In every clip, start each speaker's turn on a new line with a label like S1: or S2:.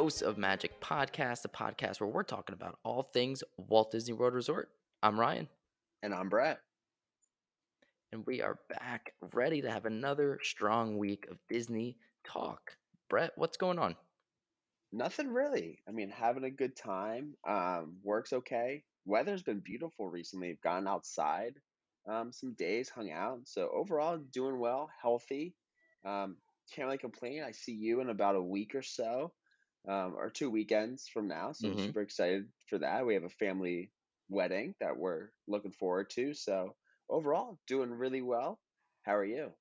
S1: Dose of Magic podcast, the podcast where we're talking about all things Walt Disney World Resort. I'm Ryan.
S2: And I'm Brett.
S1: And we are back ready to have another strong week of Disney talk. Brett, what's going on?
S2: Nothing really. I mean, having a good time. Um, work's okay. Weather's been beautiful recently. I've gone outside um, some days, hung out. So overall, doing well, healthy. Um, can't really complain. I see you in about a week or so, um, or two weekends from now. So I'm
S1: hmm
S2: super excited for that. We have a family wedding that we're looking forward to. So overall, doing really well. How are you?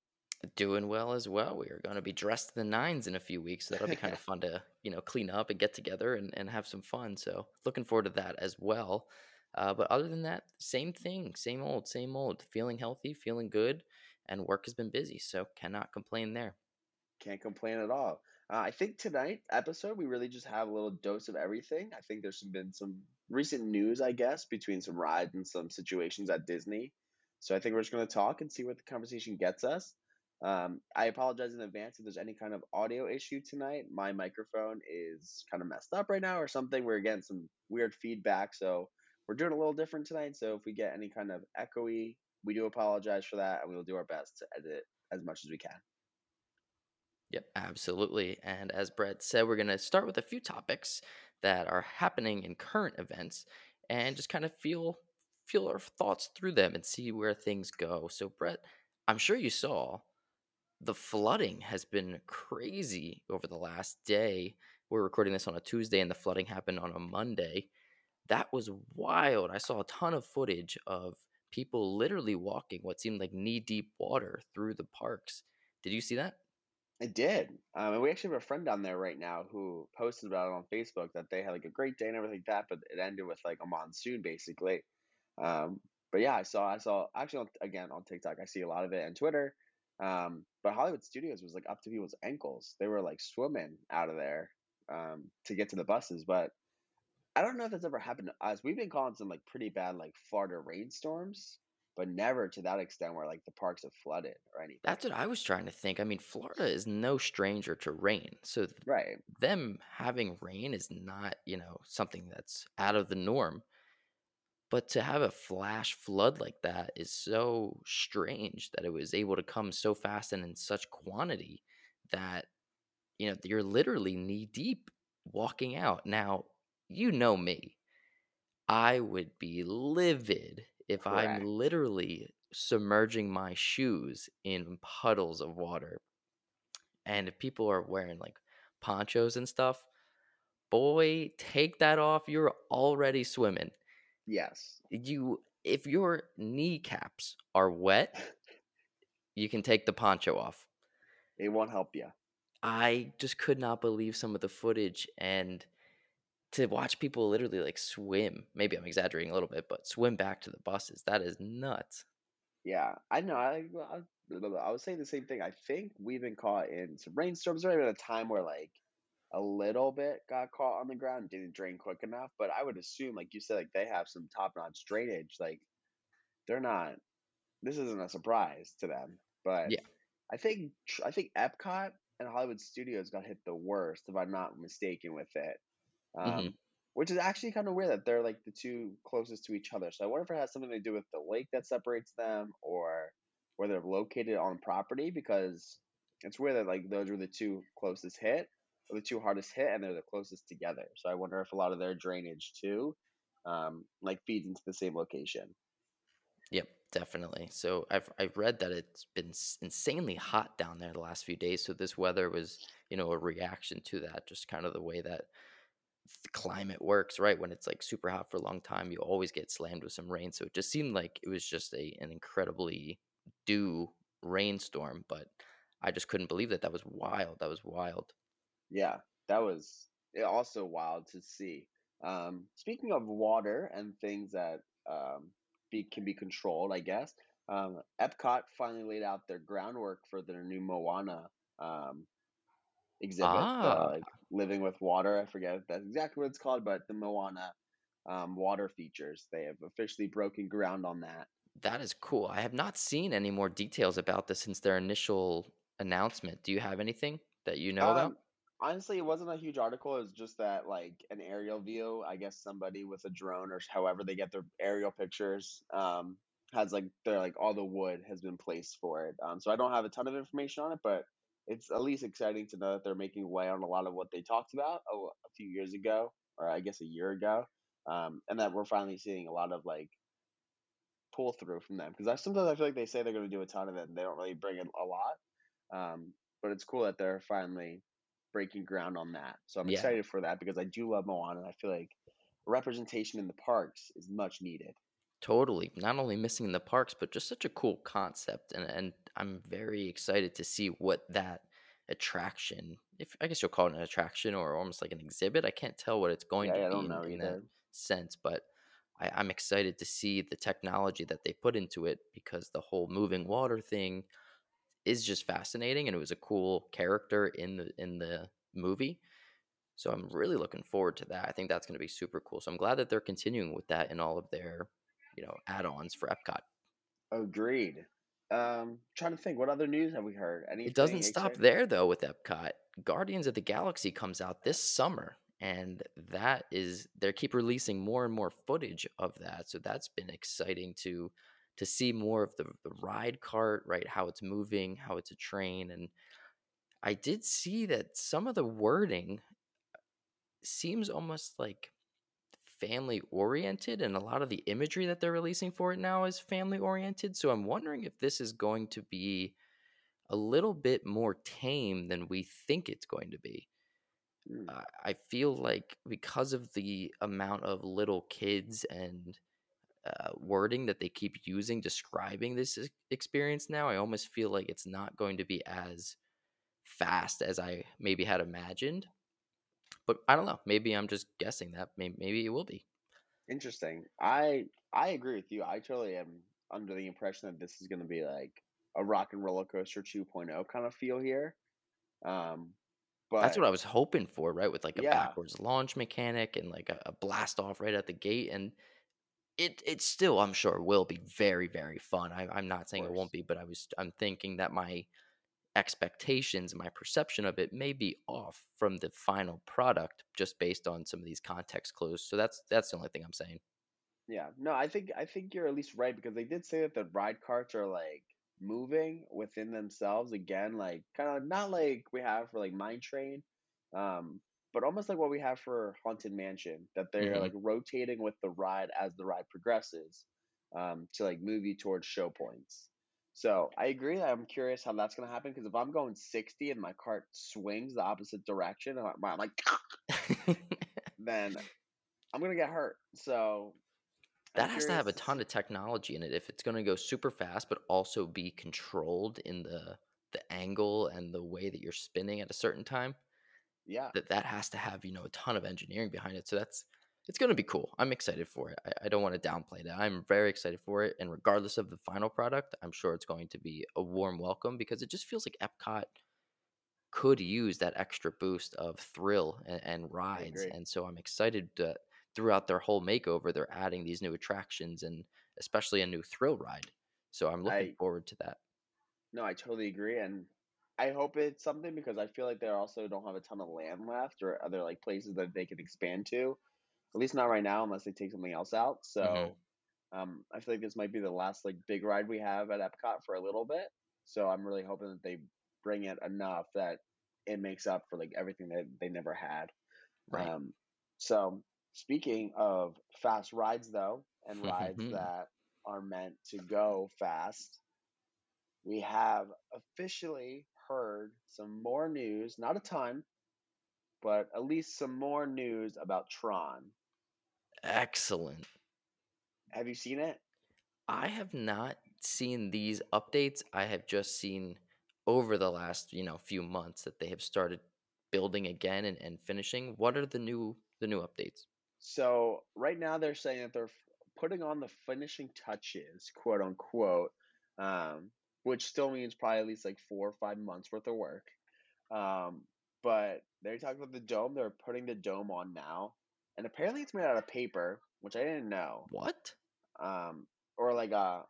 S1: Doing well as well. We are going to be dressed to the nines in a few weeks. So that'll be kind of fun to, you know, clean up and get together and, and have some fun. So looking forward to that as well. Uh, but other than that, same thing, same old, same old. Feeling healthy, feeling good, and work has been busy. So cannot complain there.
S2: Can't complain at all. Uh, I think tonight episode we really just have a little dose of everything. I think there's been some recent news, I guess, between some rides and some situations at Disney. So I think we're just going to talk and see what the conversation gets us. Um, I apologize in advance if there's any kind of audio issue tonight. My microphone is kind of messed up right now or something. We're getting some weird feedback, so we're doing a little different tonight. So if we get any kind of echoey, we do apologize for that, and we will do our best to edit as much as we can.
S1: Yep, absolutely. And as Brett said, we're going to start with a few topics that are happening in current events and just kind of feel feel our thoughts through them and see where things go. So Brett, I'm sure you saw the flooding has been crazy over the last day. We're recording this on a Tuesday and the flooding happened on a Monday. That was wild. I saw a ton of footage of people literally walking what seemed like knee deep water through the parks. Did you see that?
S2: I did. Um, and we actually have a friend down there right now who posted about it on Facebook that they had like a great day and everything like that, but it ended with like a monsoon basically. Um, but yeah, I saw, I saw actually on, again on TikTok, I see a lot of it and Twitter. Um, but Hollywood Studios was like up to people's ankles. They were like swimming out of there um, to get to the buses. But I don't know if that's ever happened to us. We've been calling some like pretty bad like Florida rainstorms, but never to that extent where like the parks have flooded or anything.
S1: That's what I was trying to think. I mean, Florida is no stranger to rain. So th-
S2: Right.
S1: them having rain is not, you know, something that's out of the norm. But to have a flash flood like that is so strange that it was able to come so fast and in such quantity that, you know, you're literally knee deep walking out. Now, you know me. I would be livid if I'm literally submerging my shoes in puddles of water. And if people are wearing like ponchos and stuff, boy, take that off. You're already swimming.
S2: Yes.
S1: You if your kneecaps are wet, you can take the poncho off.
S2: It won't help you.
S1: I just could not believe some of the footage and to watch people literally like swim. Maybe I'm exaggerating a little bit, but swim back to the buses. That is nuts.
S2: Yeah, I know. I, I, was saying the same thing. I think we've been caught in some rainstorms. There been a time where like a little bit got caught on the ground, didn't drain quick enough. But I would assume, like you said, like they have some top-notch drainage. Like they're not. This isn't a surprise to them. But
S1: Yeah.
S2: I think I think Epcot and Hollywood Studios got hit the worst, if I'm not mistaken with it.
S1: Hmm
S2: Um, which is actually kind of weird that they're like the two closest to each other. So I wonder if it has something to do with the lake that separates them, or where they're located on property. Because it's weird that like those were the two closest hit, or the two hardest hit, and they're the closest together. So I wonder if a lot of their drainage too, um, like feeds into the same location.
S1: Yep, definitely. So I've I've read that it's been insanely hot down there the last few days. So this weather was, you know, a reaction to that, just kind of the way that climate works, right? When it's like super hot for a long time, you always get slammed with some rain. So it just seemed like it was just a an incredibly dew rainstorm, but I just couldn't believe that. That was wild. That was wild.
S2: Yeah, that was eh, also wild to see. Um, speaking of water and things that um, be, can be controlled, I guess, um, Epcot finally laid out their groundwork for their new Moana um, exhibit, the
S1: Ah,
S2: like living with water. I forget if that's exactly what it's called, but the Moana um, water features. They have officially broken ground on that.
S1: that is cool. I have not seen any more details about this since their initial announcement. Do you have anything that you know
S2: Um,
S1: about?
S2: Honestly, it wasn't a huge article. It was just that like an aerial view. I guess somebody with a drone or however they get their aerial pictures um, has like they're like all the wood has been placed for it. Um, so I don't have a ton of information on it, but it's at least exciting to know that they're making way on a lot of what they talked about a, a few years ago, or I guess a year ago, um, and that we're finally seeing a lot of like pull through from them. Because I sometimes I feel like they say they're going to do a ton of it, and they don't really bring in a lot. Um, but it's cool that they're finally breaking ground on that. So I'm
S1: Yeah,
S2: excited for that because I do love Moana, and I feel like representation in the parks is much needed.
S1: totally. Not only missing in the parks, but just such a cool concept, and and I'm very excited to see what that attraction, if I guess you'll call it an attraction or almost like an exhibit. I can't tell what it's going
S2: Yeah,
S1: to
S2: I
S1: be in
S2: know
S1: in that sense, but I, I'm excited to see the technology that they put into it because the whole moving water thing is just fascinating, and it was a cool character in the in the movie. So I'm really looking forward to that. I think that's going to be super cool. So I'm glad that they're continuing with that in all of their, you know, add-ons for Epcot.
S2: Agreed. Um, trying to think, what other news have we heard?
S1: It doesn't stop
S2: exciting?
S1: there though with Epcot. Guardians of the Galaxy comes out this summer and that is they keep releasing more and more footage of that. So that's been exciting to to see more of the the ride cart, right? How it's moving, how it's a train and I did see that some of the wording seems almost like family oriented and a lot of the imagery that they're releasing for it now is family oriented. So I'm wondering if this is going to be a little bit more tame than we think it's going to be. Uh, I feel like because of the amount of little kids and uh, wording that they keep using describing this experience now, I almost feel like it's not going to be as fast as I maybe had imagined. But I don't know. Maybe I'm just guessing that. Maybe, maybe it will be.
S2: interesting. I I agree with you. I totally am under the impression that this is going to be like a rock and roller coaster 2.0 kind of feel here. Um, but That's
S1: what I was hoping for, right? With like a
S2: yeah,
S1: backwards launch mechanic and like a, a blast off right at the gate. And it it still, I'm sure, will be very, very fun. I, I'm not saying it won't be, but I was I'm thinking that my expectations, my perception of it may be off from the final product just based on some of these context clues. So that's that's the only thing I'm saying.
S2: Yeah, no, I think I think you're at least right because they did say that the ride carts are like moving within themselves again, like kind of not like we have for like Mine Train, um, but almost like what we have for Haunted Mansion, that they're
S1: hmm
S2: like rotating with the ride as the ride progresses, um, to like move you towards show points. So I agree that I'm curious how that's gonna happen because if I'm going 60 and my cart swings the opposite direction, I'm I'm like, then I'm gonna get hurt. So I'm
S1: That has to have a ton of technology in it if it's gonna go super fast, but also be controlled in the the angle and the way that you're spinning at a certain time,
S2: Yeah,
S1: that that has to have, you know, a ton of engineering behind it, so that's it's gonna be cool. I'm excited for it. I I don't wanna downplay that. I'm very excited for it, and regardless of the final product, I'm sure it's going to be a warm welcome because it just feels like Epcot could use that extra boost of thrill and, and rides. And so I'm excited that throughout their whole makeover, they're adding these new attractions and especially a new thrill ride. So I'm looking
S2: I
S1: forward to that.
S2: no, I totally agree, and I hope it's something because I feel like they also don't have a ton of land left or other like places that they can expand to. At least not right now, unless they take something else out.
S1: hmm
S2: So um, I feel like this might be the last like big ride we have at Epcot for a little bit. So I'm really hoping that they bring it enough that it makes up for like everything that they never had.
S1: Right.
S2: Um, so speaking of fast rides though, and rides that are meant to go fast, we have officially heard some more news, not a ton, but at least some more news about Tron.
S1: Excellent.
S2: Have you seen it?
S1: I have not seen these updates. I have just seen over the last, you know, few months that they have started building again and, and finishing. What are the new the new updates?
S2: So right now they're saying that they're putting on the finishing touches, quote unquote, um, which still means probably at least like four or five months worth of work. Um, but they talked about the dome. They're putting the dome on now, and apparently it's made out of paper, which I didn't know.
S1: What?
S2: Um, or like a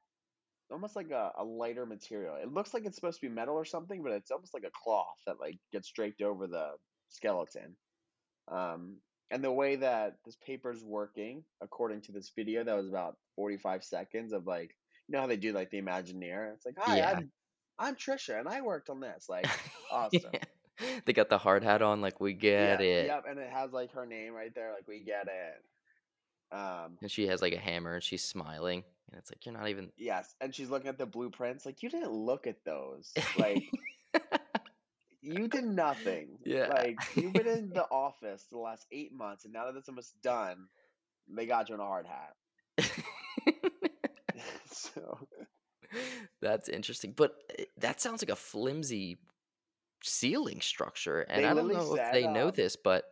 S2: almost like a, a lighter material. It looks like it's supposed to be metal or something, but it's almost like a cloth that like gets draped over the. skeleton. Um, and the way that this paper's working, according to this video that was about 45 seconds of like, you know how they do like the Imagineer? It's like, hi,
S1: Yeah.
S2: I'm I'm Trisha and I worked on this. Like, awesome.
S1: Yeah. They got the hard hat on, like, "We get
S2: Yeah,
S1: it."
S2: yep, and it has like her name right there, like we get it. Um,
S1: And she has, like, a hammer, and she's smiling, and it's like, "You're not even"
S2: yes, and she's looking at the blueprints, like you didn't look at those. Like you did nothing.
S1: Yeah.
S2: Like you've been in the office the last eight months, and now that it's almost done, they got you in a hard hat. so
S1: That's interesting, but, eh, that sounds like a flimsy ceiling structure, and
S2: they
S1: I don't know if they know
S2: um,
S1: this, but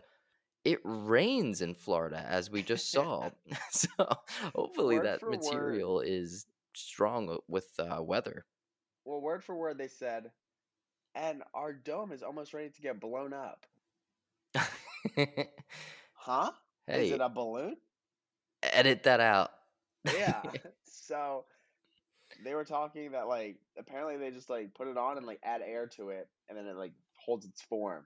S1: it rains in Florida, as we just saw. So, hopefully
S2: word
S1: that
S2: for word,
S1: material is strong with, uh, weather.
S2: well, word for word, they said, and our dome is almost ready to get blown up. Huh? Hey, Is it a balloon?
S1: edit that out.
S2: Yeah. So they were talking that like apparently they just like put it on and like add air to it and then it like holds its form.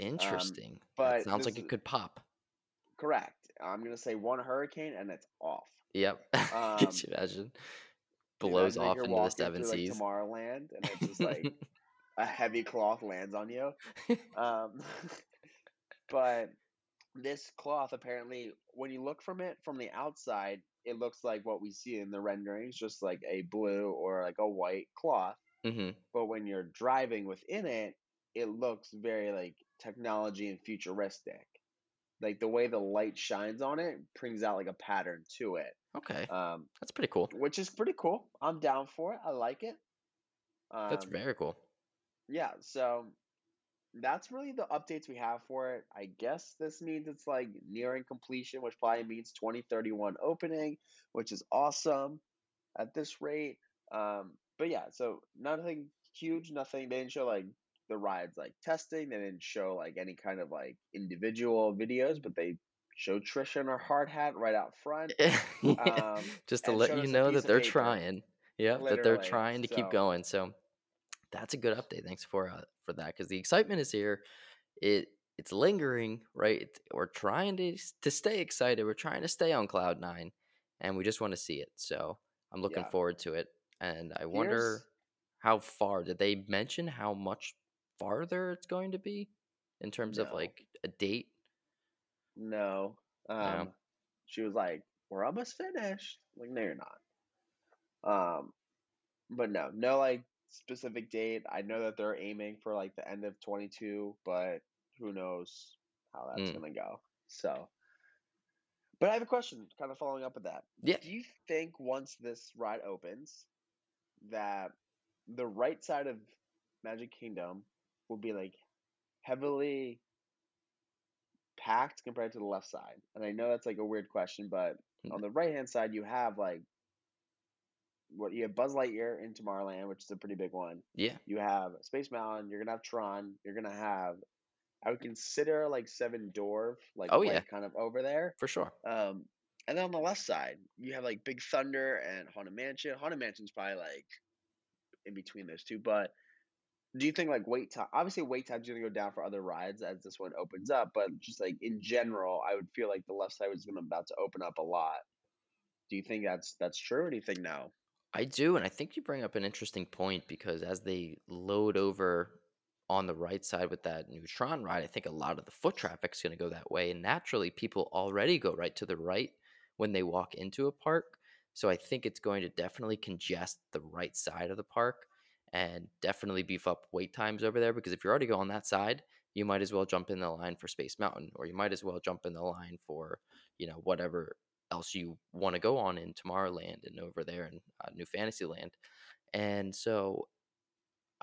S2: Um,
S1: Interesting. That
S2: but
S1: sounds like it could pop.
S2: correct. I'm gonna say one hurricane and it's off.
S1: Yep.
S2: Um,
S1: Could you imagine? Blows
S2: imagine
S1: off into the seven
S2: through like
S1: seas.
S2: Tomorrowland and it's just like a heavy cloth lands on you. Um, but this cloth apparently, when you look from it from the outside, it looks like what we see in the renderings, just like a blue or like a white cloth.
S1: Mhm.
S2: But when you're driving within it, it looks very like technology and futuristic. Like the way the light shines on it brings out like a pattern to it,
S1: Okay.
S2: um,
S1: That's pretty cool.
S2: which is pretty cool. I'm down for it. I like it.
S1: That's
S2: Um,
S1: very cool.
S2: yeah, so that's really the updates we have for it. I guess this means it's like nearing completion, which probably means 2031 opening, which is awesome at this rate. Um, but yeah, so nothing huge, nothing. They didn't show like the rides like testing. They didn't show like any kind of like individual videos, but they showed Trisha in her hard hat right out front. Um,
S1: Just to let you know that they're
S2: paper,
S1: trying. Yep, that they're trying to keep going. So that's a good update. Thanks for uh, for that because the excitement is here. It it's lingering, right? We're trying to to stay excited. We're trying to stay on cloud nine, and we just want to see it. So I'm looking
S2: yeah,
S1: forward to it. And I
S2: here's
S1: wonder how far did they mention how much farther it's going to be in terms of like a date?
S2: no.
S1: No.
S2: Um, she was like, "We're almost finished." Like, no, you're not. Um, but no, no like specific date. I know that they're aiming for like the end of 22, but who knows how that's
S1: Mm.
S2: gonna go. So, but I have a question, kind of following up with that.
S1: Yeah.
S2: Do you think once this ride opens, that the right side of Magic Kingdom will be like heavily packed compared to the left side? And I know that's like a weird question, but
S1: Mm.
S2: on the right hand side, you have like what you have Buzz Lightyear in Tomorrowland, which is a pretty big one.
S1: Yeah.
S2: You have Space Mountain. You're gonna have Tron. You're gonna have I would consider like Seven Dwarf, like
S1: Oh
S2: right
S1: yeah,
S2: kind of over there.
S1: for sure.
S2: Um, and then on the left side, you have like Big Thunder and Haunted Mansion. Haunted Mansion's probably like in between those two. But do you think like wait time? Obviously, wait time's gonna go down for other rides as this one opens up. But just like in general, I would feel like the left side was gonna about to open up a lot. Do you think that's that's true, or do you think no?
S1: I do, and I think you bring up an interesting point because as they load over on the right side with that new Tron ride, I think a lot of the foot traffic's going to go that way, and naturally, people already go right to the right when they walk into a park. So I think it's going to definitely congest the right side of the park and definitely beef up wait times over there because if you're already going on that side, you might as well jump in the line for Space Mountain, or you might as well jump in the line for you know whatever else you want to go on in Tomorrowland and over there in uh, New Fantasyland. And so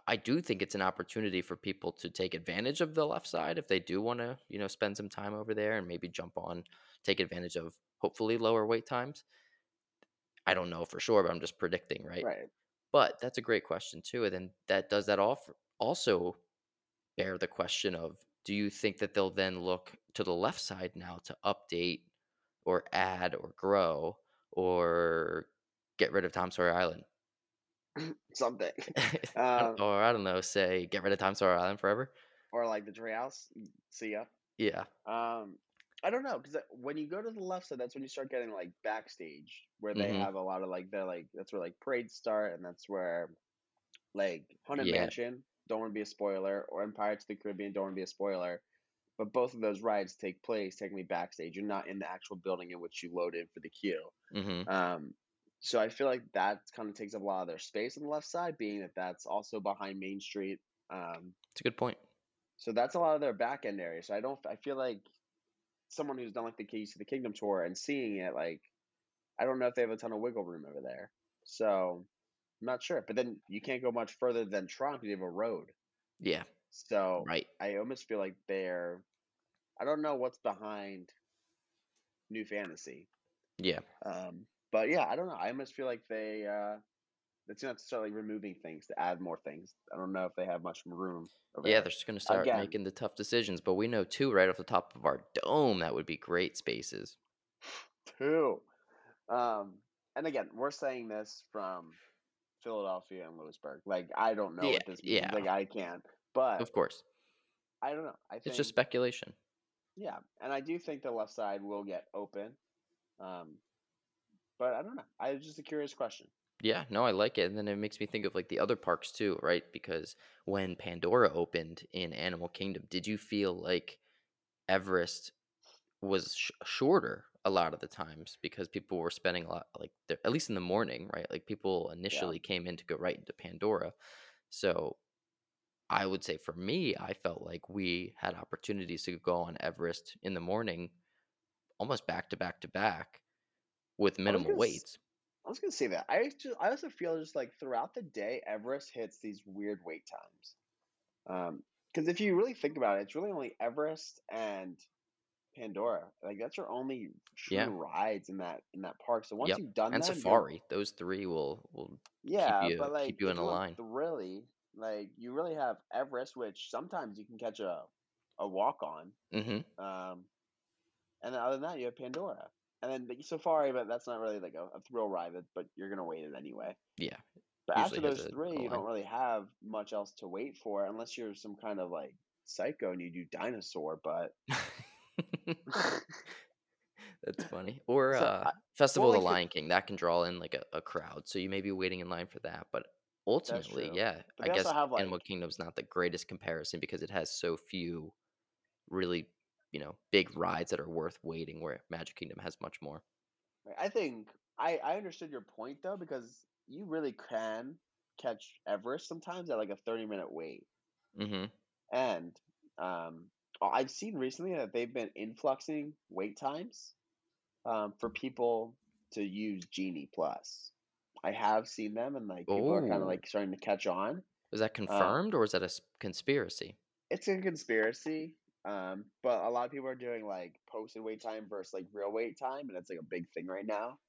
S1: I do think it's an opportunity for people to take advantage of the left side if they do want to, you know, spend some time over there and maybe jump on, take advantage of hopefully lower wait times. I don't know for sure, but I'm just predicting, right?
S2: Right.
S1: But that's a great question too. And then that does that off also bear the question of do you think that they'll then look to the left side now to update or add or grow or get rid of Tom Sawyer Island?
S2: Something. Um,
S1: or I don't know, say get rid of Tom Sawyer Island forever.
S2: or like the treehouse. See ya.
S1: Yeah.
S2: Um, I don't know because when you go to the left side, that's when you start getting like backstage, where they
S1: Mhm.
S2: have a lot of like they're like that's where like parades start, and that's where like Haunted
S1: Yeah.
S2: Mansion. Don't want to be a spoiler, or in Pirates of the Caribbean. Don't want to be a spoiler. But both of those rides take place technically backstage. You're not in the actual building in which you load in for the queue.
S1: Mhm.
S2: Um, so I feel like that kind of takes up a lot of their space on the left side, being that that's also behind Main Street. Um,
S1: It's a good point.
S2: so that's a lot of their back end area. So I don't. I feel like someone who's done like the Keys to the Kingdom tour and seeing it, like I don't know if they have a ton of wiggle room over there. So I'm not sure. But then you can't go much further than because you have a road.
S1: Yeah.
S2: So
S1: Right.
S2: I almost feel like they're. I don't know what's behind New Fantasy.
S1: Yeah.
S2: Um, but yeah, I don't know. I almost feel like they uh it's not necessarily removing things to add more things. I don't know if they have much room
S1: Yeah, they're just gonna start
S2: Again,
S1: making the tough decisions. But we know too, right off the top of our dome, that would be great spaces.
S2: two. Um, and again, we're saying this from Philadelphia and Lewisburg. Like I don't know
S1: Yeah.
S2: what this means.
S1: Yeah.
S2: Like I can't. But
S1: Of course.
S2: I don't know. I
S1: It's just speculation.
S2: yeah, and I do think the left side will get open. Um, but I don't know. I just a curious question.
S1: Yeah, no, I like it. And then it makes me think of like the other parks too, right? Because when Pandora opened in Animal Kingdom, did you feel like Everest was sh- shorter a lot of the times because people were spending a lot, like at least in the morning, right? Like people
S2: Yeah.
S1: initially came in to go right into Pandora. So I would say for me, I felt like we had opportunities to go on Everest in the morning, almost back to back to back with
S2: I
S1: minimal
S2: gonna s-
S1: waits.
S2: I was gonna say that. I just I also feel just like throughout the day, Everest hits these weird wait times. Um, because if you really think about it, it's really only Everest and Pandora. Like that's your only true
S1: Yeah.
S2: rides in that in that park. So once
S1: Yep.
S2: you've done
S1: And Safari. Those three will will keep
S2: yeah.
S1: you
S2: But like
S1: keep you in a line.
S2: really, like you really have Everest, which sometimes you can catch a a walk on.
S1: Mm-hmm.
S2: Um, and then other than that, you have Pandora. And then the Safari, but that's not really like a, a thrill ride, but, you're gonna wait it anyway.
S1: Yeah.
S2: But after those three, you don't really have much else to wait for unless you're some kind of like psycho and you do dinosaur. But
S1: That's funny. Or
S2: so,
S1: uh Festival
S2: well,
S1: of the Lion King. That can draw in like a, a crowd. So you may be waiting in line for that. But ultimately, yeah,
S2: But
S1: I guess
S2: have like
S1: Animal Kingdom's not the greatest comparison because it has so few really, you know, big rides that are worth waiting where Magic Kingdom has much more.
S2: I think I I understood your point though because you really can catch Everest sometimes at like a 30 minute wait.
S1: Mm-hmm.
S2: And um I've seen recently that they've been influxing wait times um for people to use Genie Plus. I have seen them and like people are kind of like starting to catch on.
S1: Is that
S2: Um
S1: confirmed or is that a conspiracy?
S2: it's a conspiracy. Um, but a lot of people are doing like posted wait time versus like real wait time, and it's like a big thing right now.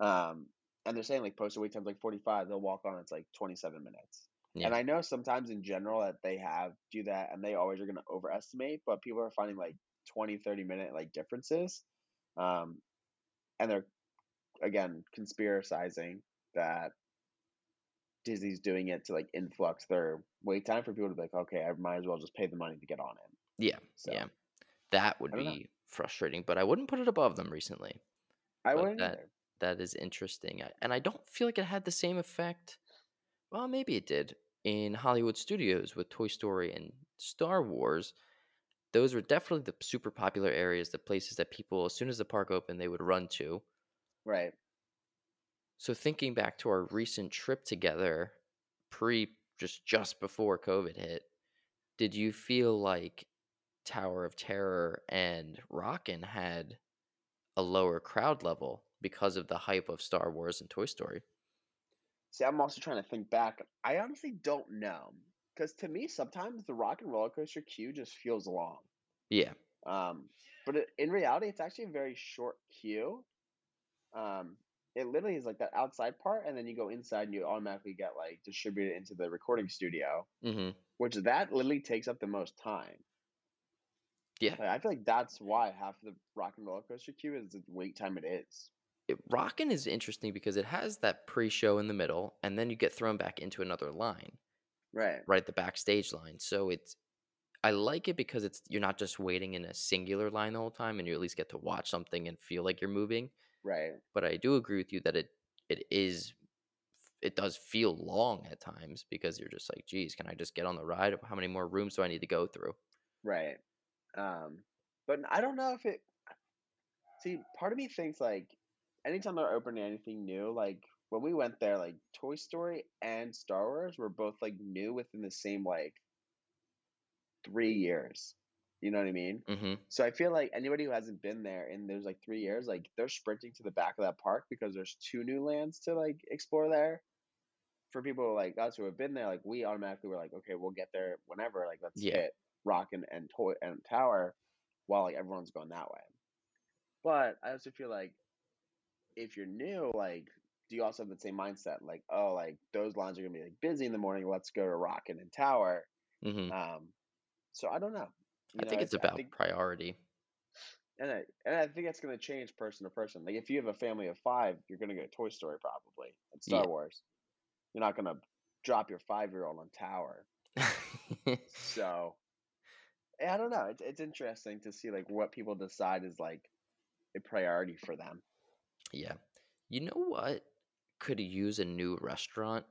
S2: Um, and they're saying like posted wait time's like 45, they'll walk on, it's like 27 minutes.
S1: Yeah.
S2: And I know sometimes in general that they have do that and they always are going to overestimate, but people are finding like 20, 30 minute like differences. Um, and they're again conspiracizing that Disney's doing it to like influx their wait time for people to be like, okay, I might as well just pay the money to get on it.
S1: Yeah.
S2: So
S1: Yeah. That would
S2: don't know.
S1: be frustrating, but I wouldn't put it above them recently.
S2: I
S1: But
S2: wouldn't
S1: that
S2: either.
S1: that is interesting. And I don't feel like it had the same effect. Well, maybe it did in Hollywood studios with Toy Story and Star Wars. Those were definitely the super popular areas, the places that people, as soon as the park opened, they would run to.
S2: Right.
S1: So thinking back to our recent trip together, pre just just before COVID hit, did you feel like Tower of Terror and Rockin' had a lower crowd level because of the hype of Star Wars and Toy Story?
S2: See, I'm also trying to think back. I honestly don't know. Because to me, sometimes the rock and roller coaster queue just feels long.
S1: Yeah.
S2: Um, but in reality, it's actually a very short queue. Um, it literally is like that outside part, and then you go inside and you automatically get like distributed into the recording studio,
S1: hmm
S2: which that literally takes up the most time.
S1: Yeah.
S2: Like, I feel like that's why half of the rock and roller coaster queue is the wait time it is.
S1: It, Rockin' is interesting because it has that pre-show in the middle, and then you get thrown back into another line,
S2: Right.
S1: right? The backstage line. So it's, I like it because it's you're not just waiting in a singular line the whole time, and you at least get to watch something and feel like you're moving.
S2: Right.
S1: But I do agree with you that it it is it does feel long at times because you're just like, geez, can I just get on the ride? How many more rooms do I need to go through?
S2: Right. Um, but I don't know if it. See, part of me thinks like anytime they're opening anything new, like when we went there, like Toy Story and Star Wars were both like new within the same like three years. You know what I mean?
S1: hmm
S2: So I feel like anybody who hasn't been there in those like three years, like they're sprinting to the back of that park because there's two new lands to like explore there. For people like us who have been there, like we automatically were like, okay, we'll get there whenever. Like let's
S1: Yeah.
S2: hit Rock and and Toy and Tower, while like everyone's going that way. But I also feel like if you're new, like do you also have the same mindset? Like, oh, like those lines are gonna be like busy in the morning. Let's go to Rockin' and Tower.
S1: hmm
S2: Um, so I don't know.
S1: I
S2: know,
S1: think it's about
S2: think
S1: priority.
S2: and I, and I think that's going to change person to person. Like if you have a family of five, you're going to go Toy Story probably and Star
S1: Yeah.
S2: Wars. You're not going to drop your five year old on Tower. So eh, I don't know. It's it's interesting to see like what people decide is like a priority for them.
S1: yeah. You know what could use a new restaurant,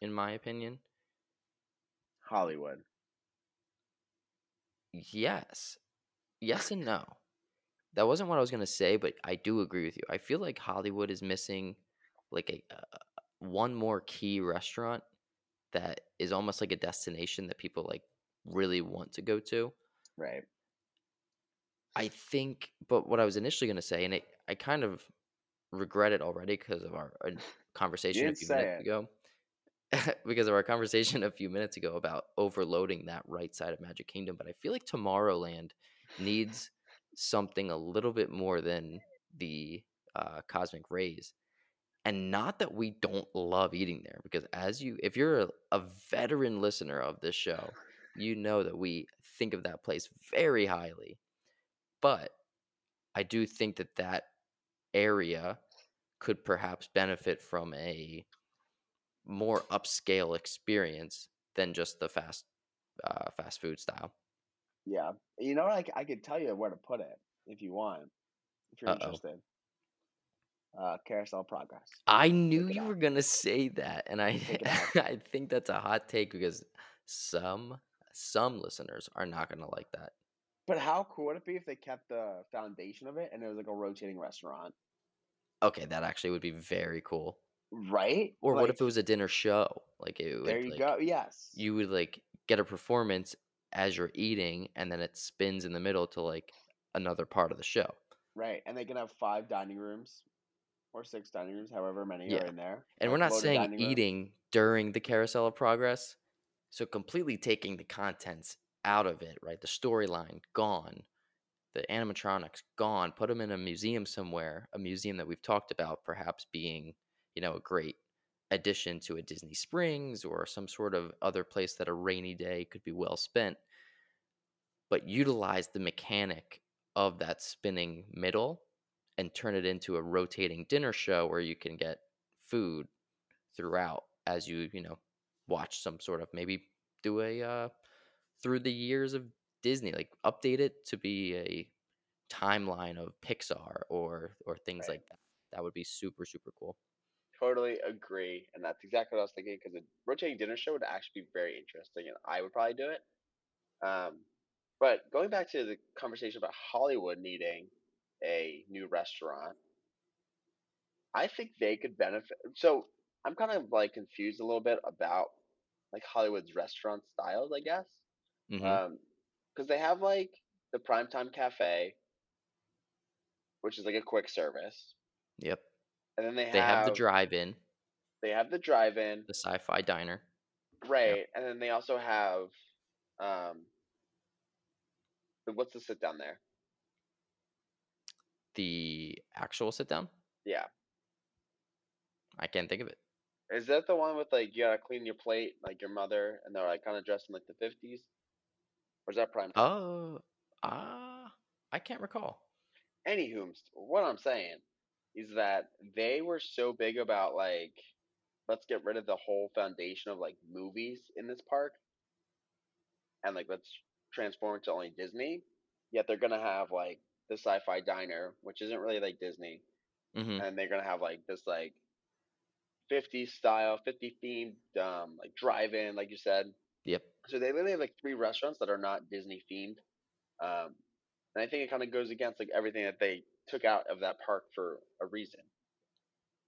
S1: in my opinion?
S2: Hollywood.
S1: Yes. Yes and no. That wasn't what I was gonna say, but I do agree with you. I feel like Hollywood is missing like a uh, one more key restaurant that is almost like a destination that people like really want to go to.
S2: Right.
S1: I think, but what I was initially gonna say, and it, I kind of regret it already because of our uh,
S2: You
S1: conversation a few minutes
S2: it.
S1: ago. because of our conversation a few minutes ago about overloading that right side of Magic Kingdom, but I feel like Tomorrowland needs something a little bit more than the uh, Cosmic Ray's. And not that we don't love eating there, because as you, if you're a, a veteran listener of this show, you know that we think of that place very highly. But I do think that that area could perhaps benefit from a more upscale experience than just the fast uh, fast food style.
S2: Yeah. You know, like I could tell you where to put it if you want, if you're
S1: Uh oh.
S2: interested. Uh, Carousel Progress.
S1: I knew you
S2: out.
S1: were gonna say that, and I
S2: Check it out.
S1: I think that's a hot take because some some listeners are not gonna like that.
S2: But how cool would it be if they kept the foundation of it and it was like a rotating restaurant?
S1: Okay, that actually would be very cool.
S2: Right?
S1: Or what if it was a dinner show? Like it
S2: there
S1: would
S2: you
S1: like
S2: go. Yes.
S1: you would like get a performance as you're eating, and then it spins in the middle to like another part of the show.
S2: Right. And they can have five dining rooms or six dining rooms, however many
S1: Yeah.
S2: are in there.
S1: And
S2: Like
S1: we're not saying eating during the carousel of progress. So completely taking the contents out of it, right? The storyline gone, the animatronics gone. Put them in a museum somewhere, a museum that we've talked about perhaps being, you know, a great addition to a Disney Springs or some sort of other place that a rainy day could be well spent. But utilize the mechanic of that spinning middle and turn it into a rotating dinner show where you can get food throughout as you you know watch some sort of maybe do a uh through the years of disney like update it to be a timeline of pixar or or things
S2: Right.
S1: like that that would be super super cool
S2: Totally agree. And that's exactly what I was thinking because a rotating dinner show would actually be very interesting and I would probably do it. Um, but going back to the conversation about Hollywood needing a new restaurant, I think they could benefit. So I'm kind of like confused a little bit about like Hollywood's restaurant styles, I guess.
S1: hmm
S2: Um, because they have like the Primetime Cafe, which is like a quick service,
S1: yep
S2: and then they
S1: they have the drive-in.
S2: they have the drive-in,
S1: the sci-fi diner.
S2: Right, and then they also have um, what's the sit down there?
S1: the actual sit down
S2: Yeah,
S1: i can't think of it.
S2: Is that the one with like you gotta clean your plate like your mother, and they're like kind of dressed in like the fifties, or is that Primetime?
S1: oh ah i can't recall.
S2: Anywho, what I'm saying is that they were so big about like let's get rid of the whole foundation of like movies in this park and like let's transform it to only Disney. Yet they're gonna have like the sci-fi diner, which isn't really like Disney,
S1: hmm
S2: and they're gonna have like this like 50s style, 50 themed um like drive-in, like you said.
S1: Yep.
S2: So they literally have like three restaurants that are not Disney themed. Um, and I think it kind of goes against like everything that they took out of that park for a reason.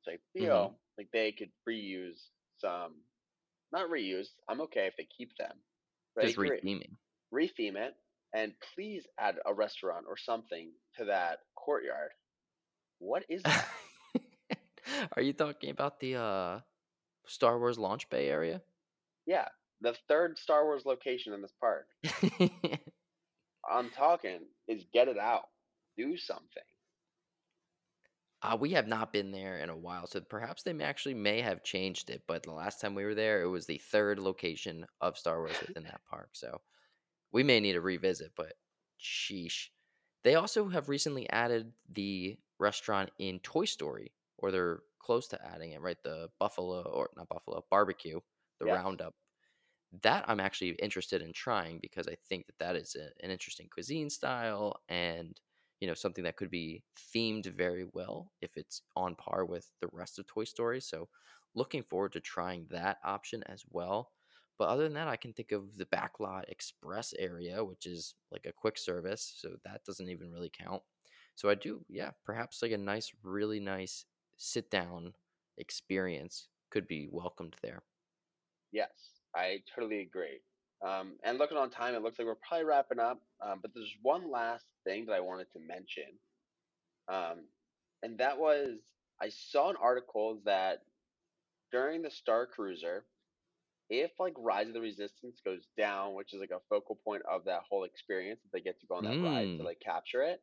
S2: So I
S1: hmm
S2: feel like they could reuse some, not reuse. I'm okay if they keep them.
S1: Just retheming.
S2: retheme it, and please add a restaurant or something to that courtyard. What is that?
S1: Are you talking about the uh Star Wars launch bay area?
S2: Yeah, the third Star Wars location in this park. I'm talking is get it out, do something.
S1: Uh, we have not been there in a while, so perhaps they may actually may have changed it. But the last time we were there, it was the third location of Star Wars within that park. So we may need to revisit. But sheesh, they also have recently added the restaurant in Toy Story, or they're close to adding it. Right, the Buffalo or not Buffalo barbecue, the
S2: Yes,
S1: Roundup. That I'm actually interested in trying because I think that that is a, an interesting cuisine style and you know something that could be themed very well if it's on par with the rest of Toy Story. So looking forward to trying that option as well. But other than that, I can think of the Backlot Express area, which is like a quick service, so that doesn't even really count. So I do, yeah, perhaps like a nice, really nice sit down experience could be welcomed there.
S2: yes, I totally agree. Um, and looking on time, it looks like we're probably wrapping up. Um, but there's one last thing that I wanted to mention, um, and that was I saw an article that during the Star Cruiser, if like Rise of the Resistance goes down, which is like a focal point of that whole experience, if they get to go on that ride to
S1: Mm,
S2: like capture it,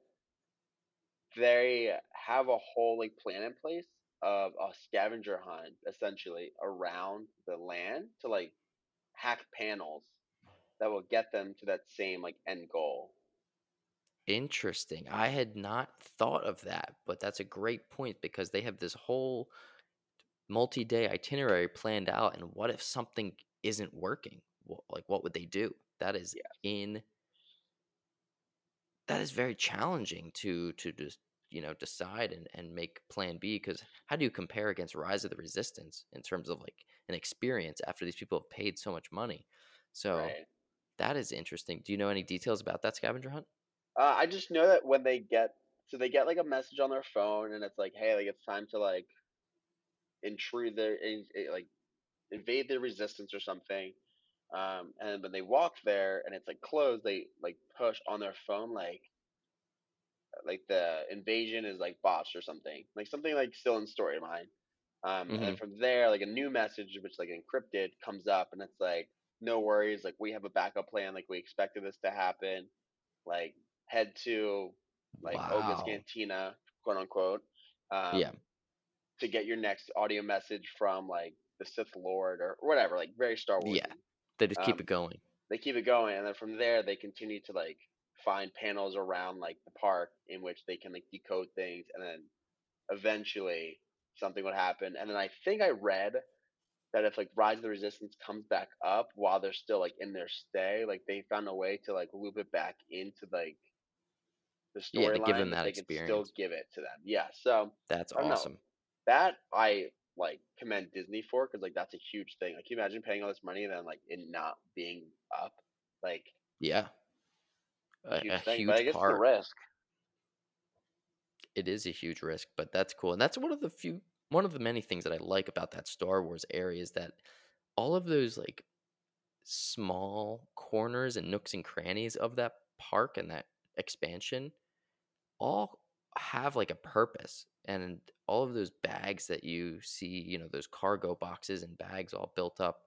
S2: they have a whole like plan in place of a scavenger hunt essentially around the land to like hack panels that will get them to that same like end goal.
S1: interesting. I had not thought of that, but that's a great point because they have this whole multi-day itinerary planned out. And what if something isn't working? Like, what would they do? That is
S2: Yeah,
S1: in that is very challenging to to just you know decide and, and make plan b because how do you compare against rise of the resistance in terms of like an experience after these people have paid so much money so
S2: right.
S1: That is interesting do you know any details about that scavenger hunt
S2: Uh, I just know that when they get so they get like a message on their phone and it's like, hey, like it's time to like intrude their in, eh, like invade their resistance or something. Um, and when they walk there and it's like closed, they like push on their phone like like the invasion is like botched or something, like something like still in storyline. Um, and then
S1: hmm
S2: from there, like a new message which like encrypted comes up, and it's like, no worries, like we have a backup plan, like we expected this to happen. Like head to like Oga's
S1: wow
S2: Cantina, quote unquote,
S1: yeah
S2: um, to get your next audio message from like the Sith Lord or whatever, like very Star
S1: Wars.
S2: yeah
S1: they just keep
S2: Um,
S1: it going
S2: they keep it going and then from there they continue to like find panels around like the park in which they can like decode things and then eventually something would happen and then i think i read that if like rise of the resistance comes back up while they're still like in their stay like they found a way to like loop it back into like the
S1: yeah give
S2: storyline
S1: them
S2: that they can still
S1: experience.
S2: give it to them. Yeah so
S1: that's
S2: don't know.
S1: awesome.
S2: That i like commend disney for because like that's a huge thing. Like can you imagine paying all this money and then like it not being up? Like
S1: yeah. A, a
S2: huge. But I
S1: huge
S2: guess the risk,
S1: it is a huge risk, but that's cool. And that's one of the few one of the many things that I like about that Star Wars area is that all of those like small corners and nooks and crannies of that park and that expansion all have like a purpose. And all of those bags that you see, you know, those cargo boxes and bags all built up,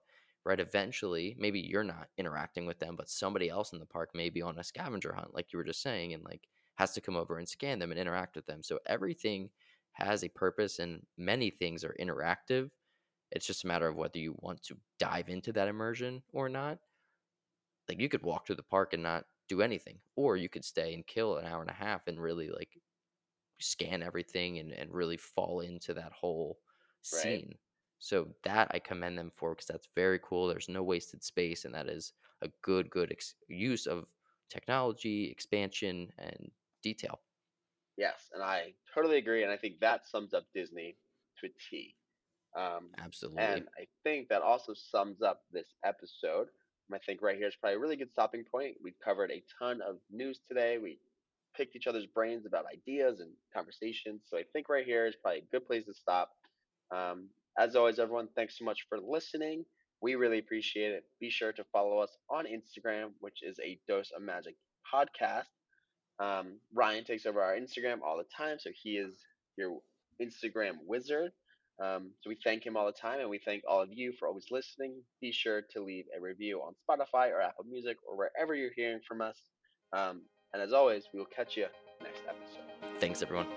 S1: right? Eventually, maybe you're not interacting with them, but somebody else in the park may be on a scavenger hunt, like you were just saying, and like has to come over and scan them and interact with them. So everything has a purpose and many things are interactive. It's just a matter of whether you want to dive into that immersion or not. Like you could walk through the park and not do anything, or you could stay and kill an hour and a half and really like scan everything and, and really fall into that whole
S2: right?
S1: scene. So that I commend them for because that's very cool. There's no wasted space, and that is a good, good ex- use of technology, expansion, and detail.
S2: Yes, and I totally agree. And I think that sums up Disney to a T. Um,
S1: Absolutely.
S2: and I think that also sums up this episode. I think right here is probably a really good stopping point. We've covered a ton of news today. We picked each other's brains about ideas and conversations. So I think right here is probably a good place to stop. Um, as always, everyone, thanks so much for listening. We really appreciate it. Be sure to follow us on Instagram, which is a Dose of Magic podcast. Um, Ryan takes over our Instagram all the time, so he is your Instagram wizard. Um, so we thank him all the time, and we thank all of you for always listening. Be sure to leave a review on Spotify or Apple Music or wherever you're hearing from us. Um, and as always, we will catch you next episode.
S1: Thanks, everyone.